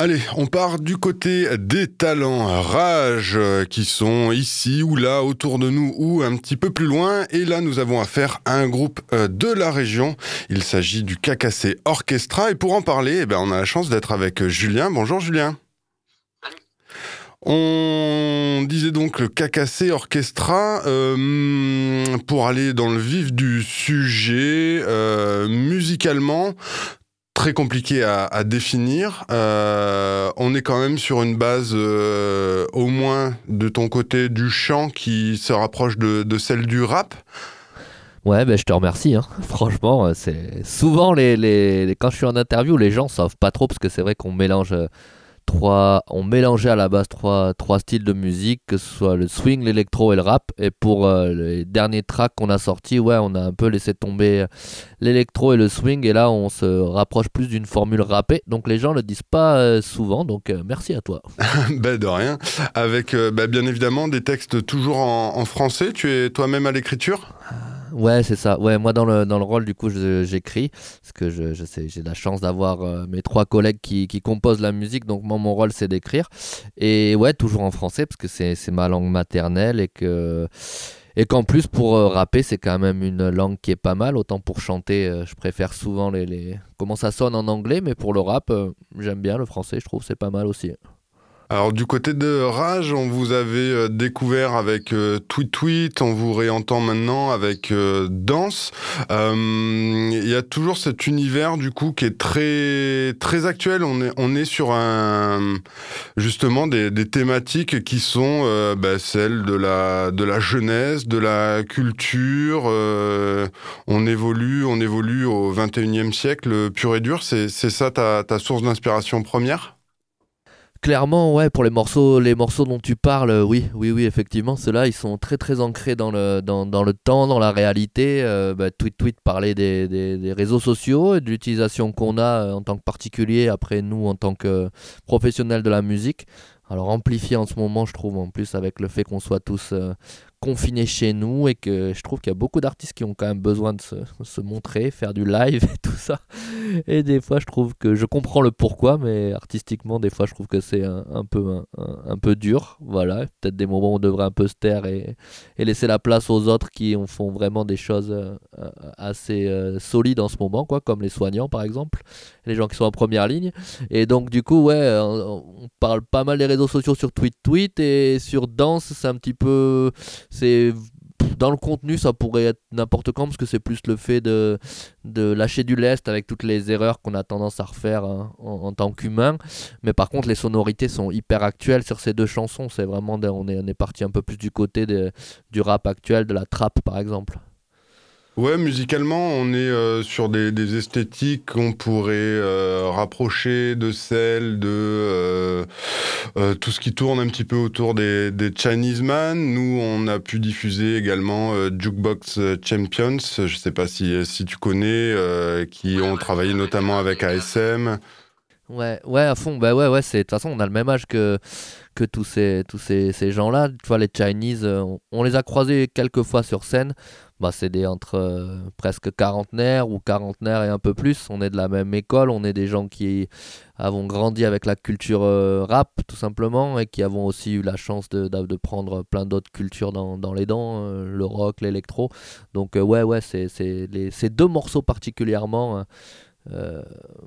Allez, on part du côté des talents rage euh, qui sont ici ou là autour de nous ou un petit peu plus loin. Et là, nous avons affaire à un groupe euh, de la région. Il s'agit du Cacassé Orchestra. Et pour en parler, eh ben, on a la chance d'être avec Julien. Bonjour Julien. On disait donc le Cacassé Orchestra. Euh, pour aller dans le vif du sujet, musicalement, très compliqué à, définir. Euh, on est quand même sur une base, euh, au moins de ton côté, du chant qui se rapproche de, celle du rap. Ouais, ben, je te remercie. Hein. Franchement, euh, c'est souvent les, les, quand je suis en interview, les gens savent pas trop parce que c'est vrai qu'on mélange on mélangeait à la base trois, styles de musique, que ce soit le swing, l'électro et le rap. Et pour euh, les derniers tracks qu'on a sortis, ouais, on a un peu laissé tomber l'électro et le swing. Et là, on se rapproche plus d'une formule rappée. Donc les gens le disent pas euh, souvent. Donc euh, merci à toi. ben de rien. Avec ben, bien évidemment des textes toujours en français. Tu es toi-même à l'écriture? Ouais, c'est ça. Ouais, moi dans le, dans le rôle du coup j'écris parce que je, je j'ai la chance d'avoir euh, mes trois collègues qui, qui, composent la musique donc moi mon rôle c'est d'écrire et ouais toujours en français parce que c'est ma langue maternelle et que et qu'en plus pour euh, rapper c'est quand même une langue qui est pas mal autant pour chanter euh, je préfère souvent les, les comment ça sonne en anglais mais pour le rap j'aime bien le français je trouve c'est pas mal aussi. Alors du côté de Rage, on vous avait euh, découvert avec euh, Tweet Tweet, on vous réentend maintenant avec euh, Danse. Il y a toujours cet univers du coup qui est très très actuel. On est on est sur un justement des, des thématiques qui sont bah, celles de la de la jeunesse, de la culture. on évolue on évolue au 21e siècle pur et dur. C'est c'est ça ta ta source d'inspiration première? Clairement, ouais, pour les morceaux, les morceaux dont tu parles, euh, oui, oui, oui, effectivement, ceux-là, ils sont très, très ancrés dans le, dans, dans le temps, dans la réalité. Euh, bah, tweet, tweet parlait des, des, réseaux sociaux et de l'utilisation qu'on a euh, en tant que particulier, après nous, en tant que professionnels de la musique. Alors amplifié en ce moment, je trouve, en plus avec le fait qu'on soit tous confinés chez nous et que je trouve qu'il y a beaucoup d'artistes qui ont quand même besoin de se, montrer, faire du live et tout ça. Et des fois, je trouve que je comprends le pourquoi, mais artistiquement, des fois, je trouve que c'est un, peu, un, peu dur. Voilà, peut-être des moments où on devrait un peu se taire et, laisser la place aux autres qui font vraiment des choses euh, assez euh, solides en ce moment, quoi, comme les soignants par exemple, les gens qui sont en première ligne. Et donc, du coup, ouais, on, on parle pas mal des réseaux sociaux sur Tweet Tweet et sur Danse, c'est un petit peu c'est dans le contenu, ça pourrait être n'importe quand parce que c'est plus le fait de, de lâcher du lest avec toutes les erreurs qu'on a tendance à refaire hein, en, tant qu'humain. Mais par contre, les sonorités sont hyper actuelles sur ces deux chansons. C'est vraiment, on est, on est parti un peu plus du côté du rap actuel, de la trap par exemple. Ouais, musicalement, on est euh, sur des, esthétiques qu'on pourrait euh, rapprocher de celles de euh, tout ce qui tourne un petit peu autour des, Chinese Man. Nous, on a pu diffuser également Jukebox Champions, je sais pas si, si tu connais, qui ont travaillé notamment avec ASM. Ouais, ouais, à fond. Bah ouais, ouais, c'est de toute façon, on a le même âge que que tous ces tous ces, ces gens-là. Tu vois, les Chinese, on les a croisés quelques fois sur scène bah, c'est des entre euh, presque quarantenaires ou quarantenaires et un peu plus. On est de la même école, on est des gens qui avons grandi avec la culture euh, rap tout simplement et qui avons aussi eu la chance de, de, prendre plein d'autres cultures dans, dans, les dents, euh, le rock, l'électro. Donc ouais, ouais, c'est ces deux morceaux particulièrement.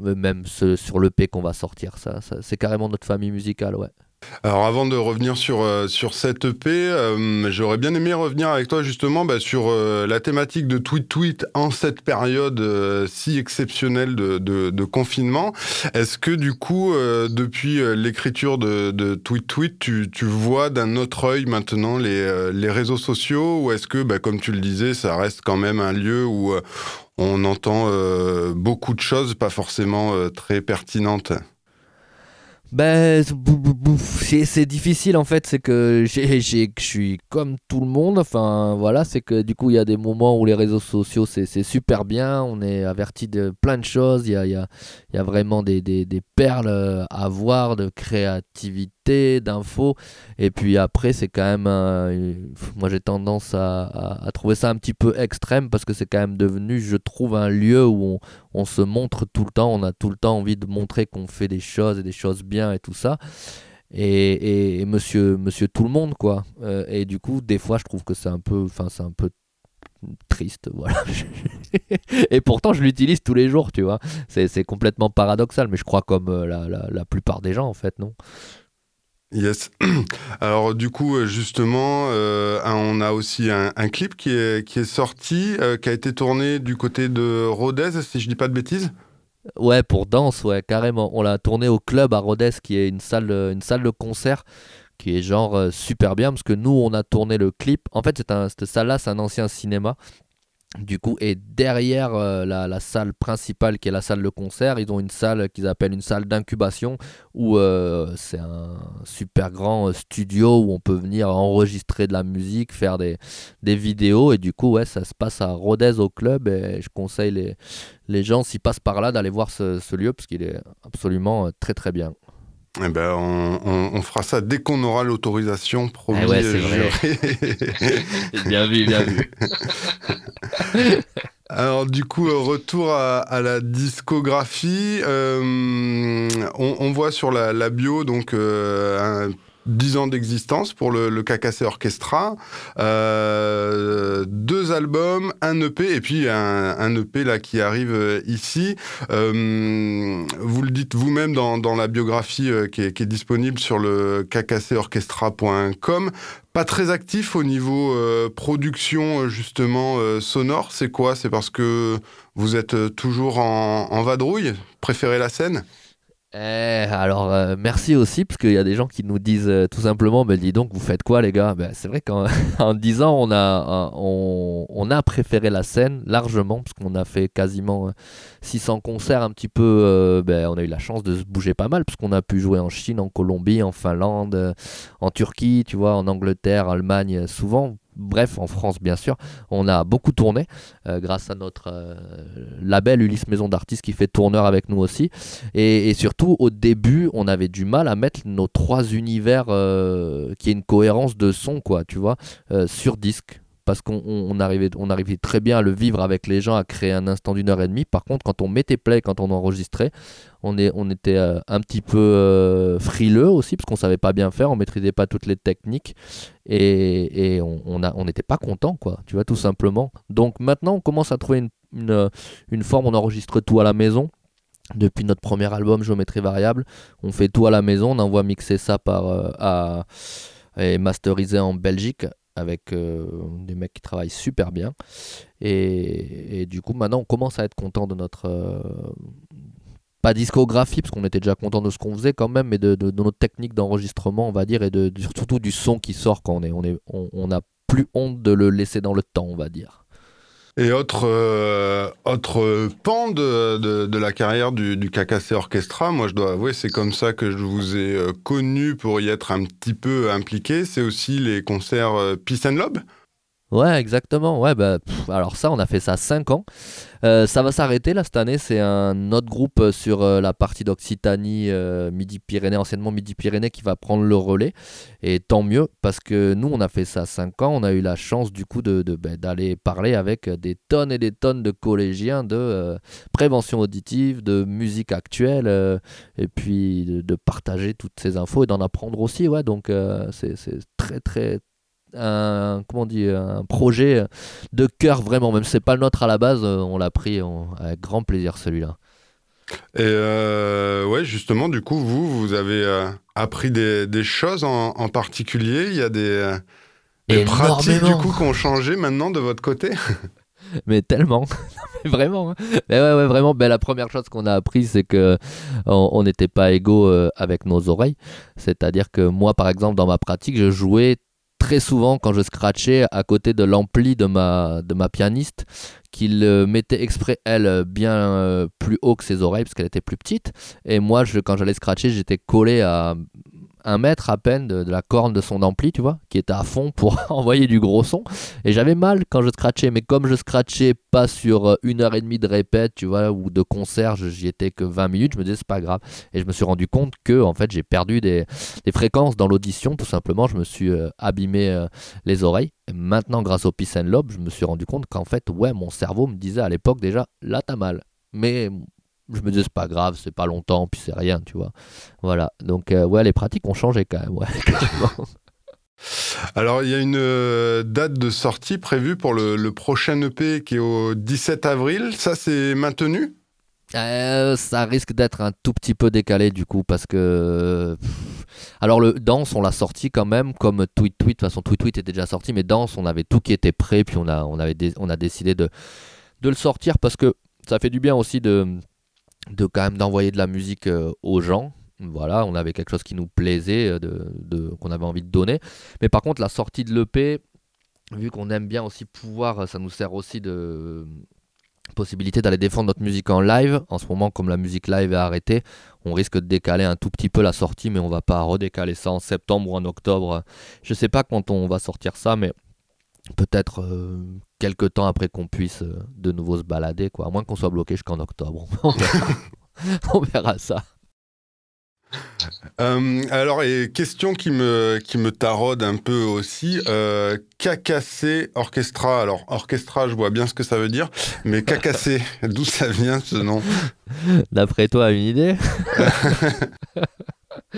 Même ce, sur l'EP qu'on va sortir, ça c'est carrément notre famille musicale, ouais. Alors avant de revenir sur, euh, sur cette EP, euh, j'aurais bien aimé revenir avec toi justement bah, sur euh, la thématique de Tweet Tweet en cette période si exceptionnelle de, confinement. Est-ce que du coup, depuis l'écriture de, Tweet Tweet, tu, tu vois d'un autre œil maintenant les, les réseaux sociaux? Ou est-ce que, bah, comme tu le disais, ça reste quand même un lieu où on entend beaucoup de choses pas forcément très pertinentes? Ben, c'est difficile en fait, c'est que je suis comme tout le monde, enfin voilà, c'est que du coup il y a des moments où les réseaux sociaux c'est super bien, on est averti de plein de choses, il y a, y a, y a vraiment des, des, perles à voir de créativité, d'infos, et puis après c'est quand même, moi j'ai tendance à, à, trouver ça un petit peu extrême parce que c'est quand même devenu, je trouve, un lieu où on, on se montre tout le temps, on a tout le temps envie de montrer qu'on fait des choses et des choses bien et tout ça. Et, monsieur, monsieur tout le monde, quoi. Euh, et du coup, des fois, je trouve que c'est un peu, enfin, c'est un peu triste, voilà. et pourtant, je l'utilise tous les jours, tu vois. C'est complètement paradoxal, mais je crois comme euh, la, la, plupart des gens, en fait, non? Yes. Alors du coup, justement, euh, on a aussi un, clip qui est, qui est sorti, qui a été tourné du côté de Rodez, si je dis pas de bêtises. Ouais, pour danse, ouais, carrément. On l'a tourné au club à Rodez, qui est une salle, une salle de concert qui est genre euh, super bien parce que nous on a tourné le clip. En fait, c'est un, cette salle-là, c'est un ancien cinéma. Du coup, et derrière euh, la, salle principale qui est la salle de concert, ils ont une salle qu'ils appellent une salle d'incubation où euh, c'est un super grand studio où on peut venir enregistrer de la musique, faire des, des vidéos. Et du coup, ouais, ça se passe à Rodez au club et je conseille les, les gens, s'ils passent par là, d'aller voir ce, ce lieu parce qu'il est absolument très très bien. Eh ben, on, fera ça dès qu'on aura l'autorisation, promis. Eh ouais, c'est vrai. bien vu, bien vu. Alors du coup, euh, retour à, la discographie. Euh, on, voit sur la, bio donc euh, un 10 ans d'existence pour le, le Orchestra, euh, deux albums, un EP et puis un, EP là qui arrive euh, ici. Euh, vous le dites vous-même dans, dans, la biographie qui est, disponible sur le kkssorchestra.com. Pas très actif au niveau production justement sonore. C'est quoi? C'est parce que vous êtes toujours en, en vadrouille? Préférez la scène? Eh, alors euh, merci aussi parce qu'il y a des gens qui nous disent euh, tout simplement ben dis donc vous faites quoi les gars? Ben, c'est vrai qu'en en 10 ans on a, on, a préféré la scène largement parce qu'on a fait quasiment 600 euh, concerts un petit peu ben, on a eu la chance de se bouger pas mal parce qu'on a pu jouer en Chine en Colombie en Finlande en Turquie tu vois en Angleterre Allemagne souvent bref, en France bien sûr, on a beaucoup tourné euh, grâce à notre euh, label Ulysse Maison d'Artistes qui fait tourneur avec nous aussi. Et, surtout, au début, on avait du mal à mettre nos trois univers euh, qui aient une cohérence de son, quoi, tu vois, sur disque parce qu'on arrivait, très bien à le vivre avec les gens, à créer un instant d'une heure et demie. Par contre, quand on mettait play, quand on enregistrait, on, était euh, un petit peu euh, frileux aussi, parce qu'on savait pas bien faire, on maîtrisait pas toutes les techniques, et, on n'était pas content, quoi, tu vois, tout simplement. Donc maintenant, on commence à trouver une, une, forme, on enregistre tout à la maison depuis notre premier album Géométrie Variable. On fait tout à la maison, on envoie mixer ça par, euh, à, et masteriser en Belgique avec euh, des mecs qui travaillent super bien. Et, du coup, maintenant, on commence à être content de notre. Euh, pas discographie, parce qu'on était déjà content de ce qu'on faisait quand même, mais de, notre technique d'enregistrement, on va dire, et de, surtout du son qui sort quand on est. On, est, on a plus honte de le laisser dans le temps, on va dire. Et autre, euh, autre pan de, de, la carrière du, du KKC Orchestra, moi je dois avouer, c'est comme ça que je vous ai euh, connu pour y être un petit peu impliqué, c'est aussi les concerts euh, Peace and Love Ouais, exactement. Ouais, bah, alors ça, on a fait ça 5 ans. Euh, ça va s'arrêter là cette année. C'est un autre groupe euh, sur euh, la partie d'Occitanie, Midi-Pyrénées, anciennement Midi-Pyrénées, qui va prendre le relais. Et tant mieux, parce que nous, on a fait ça 5 ans. On a eu la chance du coup de, bah, d'aller parler avec des tonnes et des tonnes de collégiens de prévention auditive, de musique actuelle, et puis de, de, partager toutes ces infos et d'en apprendre aussi. Ouais, donc c'est très très un, comment on un projet de cœur vraiment, même si c'est pas le nôtre à la base, on l'a pris avec grand plaisir celui-là. Et euh, ouais, justement, du coup, vous, vous avez euh, appris des, choses en, particulier? Il y a des, euh, pratiques du coup qui ont changé maintenant de votre côté? mais tellement vraiment hein. mais ouais, ouais vraiment ben, la première chose qu'on a appris c'est que on n'était pas égaux avec nos oreilles c'est à dire que moi par exemple dans ma pratique je jouais très souvent quand je scratchais à côté de l'ampli de ma, de ma pianiste, qu'il mettait exprès, elle, bien euh, plus haut que ses oreilles, parce qu'elle était plus petite. Et moi, je, quand j'allais scratcher, j'étais collé à mètre à peine de, la corne de son ampli, tu vois, qui était à fond pour envoyer du gros son. Et j'avais mal quand je scratchais, mais comme je scratchais pas sur euh, une heure et demie de répète, tu vois, ou de concert, j'y étais que 20 minutes, je me disais c'est pas grave. Et je me suis rendu compte que, en fait, j'ai perdu des, fréquences dans l'audition, tout simplement. Je me suis euh, abîmé euh, les oreilles. Maintenant, grâce au Peace and je me suis rendu compte qu'en fait, ouais, mon cerveau me disait à l'époque déjà, là t'as mal. Mais je me disais c'est pas grave, c'est pas longtemps, puis c'est rien, tu vois. Voilà. Donc euh, ouais, les pratiques ont changé quand même. Ouais, Alors, il y a une euh, date de sortie prévue pour le, prochain EP qui est au 17 avril. Ça, c'est maintenu? Euh, ça risque d'être un tout petit peu décalé du coup parce que alors le Danse on l'a sorti quand même comme Tweet Tweet de toute façon Tweet Tweet était déjà sorti mais Danse on avait tout qui était prêt puis on a on avait on a décidé de de le sortir parce que ça fait du bien aussi de de quand même d'envoyer de la musique euh, aux gens voilà, on avait quelque chose qui nous plaisait, euh, de, qu'on avait envie de donner. Mais par contre, la sortie de l'EP, vu qu'on aime bien aussi pouvoir, euh, ça nous sert aussi de possibilité d'aller défendre notre musique en live. En ce moment, comme la musique live est arrêtée, on risque de décaler un tout petit peu la sortie, mais on va pas redécaler ça en septembre ou en octobre. Je sais pas quand on va sortir ça, mais peut-être euh, quelques temps après qu'on puisse de nouveau se balader, quoi. À moins qu'on soit bloqué jusqu'en octobre. on verra ça. Euh, alors, et question qui me, qui me taraude un peu aussi, euh, KKC Orchestra. Alors, orchestra, je vois bien ce que ça veut dire, mais KKC, d'où ça vient ce nom? D'après toi, une idée?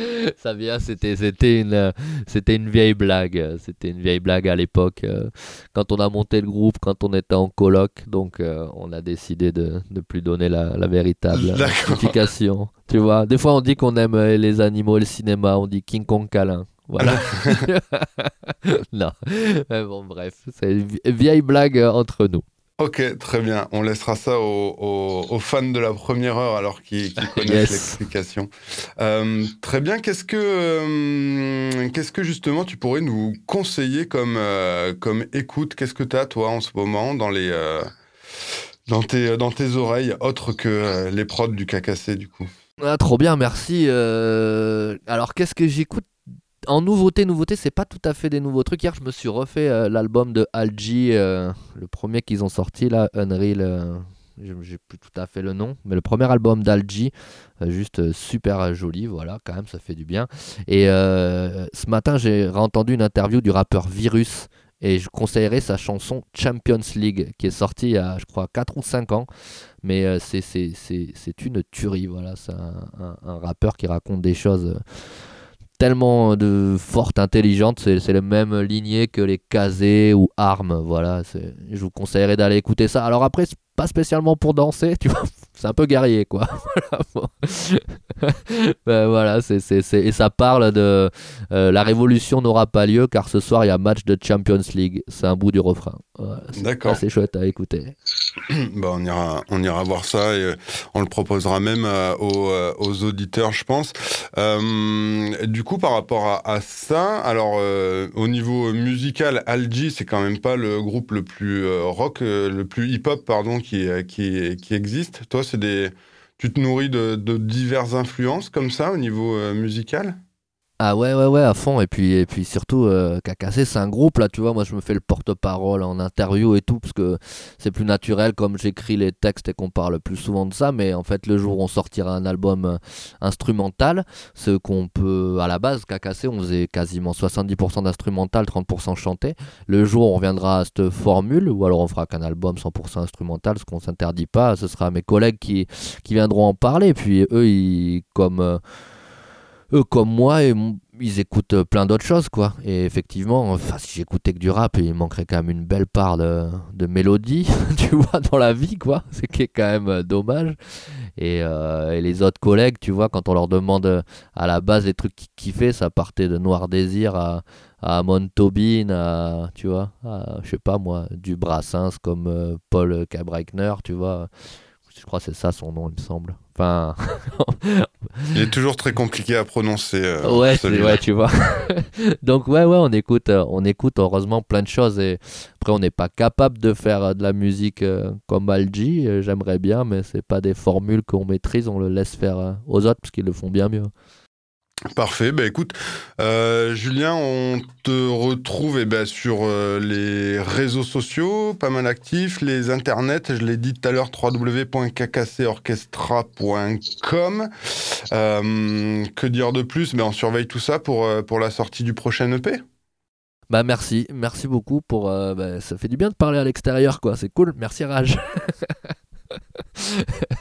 ça vient, c'était, c'était, une, c'était une vieille blague. C'était une vieille blague à l'époque, euh, quand on a monté le groupe, quand on était en coloc. Donc, euh, on a décidé de ne plus donner la, la véritable signification. Tu vois, des fois, on dit qu'on aime euh, les animaux et le cinéma. On dit King Kong câlin. Voilà. non. Mais bon, bref, c'est une vieille blague entre nous. Ok, très bien. On laissera ça aux, fans de la première heure alors qui, connaissent l'explication. Euh, très bien. Qu'est-ce que, euh, qu'est-ce que justement tu pourrais nous conseiller comme, euh, comme écoute? Qu'est-ce que tu as toi en ce moment dans les dans tes dans tes oreilles autres que les prods du KKC du coup? Ah, Trop bien, merci. alors qu'est-ce que j'écoute en nouveauté, nouveauté, c'est pas tout à fait des nouveaux trucs. Hier, je me suis refait euh, l'album de Algie, euh, le premier qu'ils ont sorti là, Unreal. Euh, j'ai plus tout à fait le nom, mais le premier album d'Algie, juste super joli, voilà, quand même, ça fait du bien. Et ce matin, j'ai entendu une interview du rappeur Virus, et je conseillerais sa chanson Champions League, qui est sortie il y a, je crois, 4 ou 5 ans. Mais c'est une tuerie, voilà, c'est un, un, rappeur qui raconte des choses tellement de forte, intelligente. C'est le même lignée que les casés ou armes. Voilà, je vous conseillerais d'aller écouter ça. Alors après, pas spécialement pour danser, tu vois. C'est un peu guerrier, quoi. ben voilà, c'est, et ça parle de euh, la révolution n'aura pas lieu car ce soir il y a match de Champions League. C'est un bout du refrain. D'accord. C'est chouette à écouter. bah, on, ira, on ira voir ça et euh, on le proposera même euh, aux, auditeurs, je pense. du coup, par rapport à, ça, alors au niveau musical, Algie, c'est quand même pas le groupe le plus rock, le plus hip-hop, pardon, qui, qui, qui existe. Toi, c'est des. Tu te nourris de, diverses influences comme ça au niveau euh, musical? Ah ouais, ouais, ouais, à fond. Et puis, et puis surtout, euh, c'est un groupe, là, tu vois. Moi, je me fais le porte-parole en interview et tout, parce que c'est plus naturel comme j'écris les textes et qu'on parle plus souvent de ça. Mais en fait, le jour où on sortira un album euh, instrumental, ce qu'on peut, à la base, KKC, on faisait quasiment 70% d'instrumental, 30% chanté. Le jour où on reviendra à cette formule, ou alors on fera qu'un album 100% instrumental, ce qu'on s'interdit pas, ce sera mes collègues qui, qui viendront en parler. Puis eux, ils, comme. Euh, eux comme moi, ils écoutent euh, plein d'autres choses, quoi. Et effectivement, enfin, si j'écoutais que du rap, il manquerait quand même une belle part de, de mélodie, tu vois, dans la vie, quoi. C'est qui est quand même euh, dommage. Et, euh, et, les autres collègues, tu vois, quand on leur demande à la base les trucs qu'ils kiffaient, ça partait de Noir Désir à, à Montauban, à, tu vois, je sais pas moi, du Brassens comme Paul Kabreichner, tu vois. Je crois que c'est ça son nom, il me semble. Enfin. il est toujours très compliqué à prononcer. Euh, ouais, ouais, tu vois. Donc ouais, ouais, on écoute, euh, on écoute heureusement plein de choses et après on n'est pas capable de faire euh, de la musique comme Algie. J'aimerais bien, mais c'est pas des formules qu'on maîtrise. On le laisse faire aux autres parce qu'ils le font bien mieux. Parfait. Bah, écoute, euh, Julien, on te retrouve eh ben, sur euh, les réseaux sociaux, pas mal actifs, les internets. Je l'ai dit tout à l'heure, www.kkcorchestra.com. Euh, que dire de plus? Ben, On surveille tout ça pour, pour la sortie du prochain EP. Bah merci, merci beaucoup pour. Bah, ça fait du bien de parler à l'extérieur, quoi. C'est cool. Merci Raj.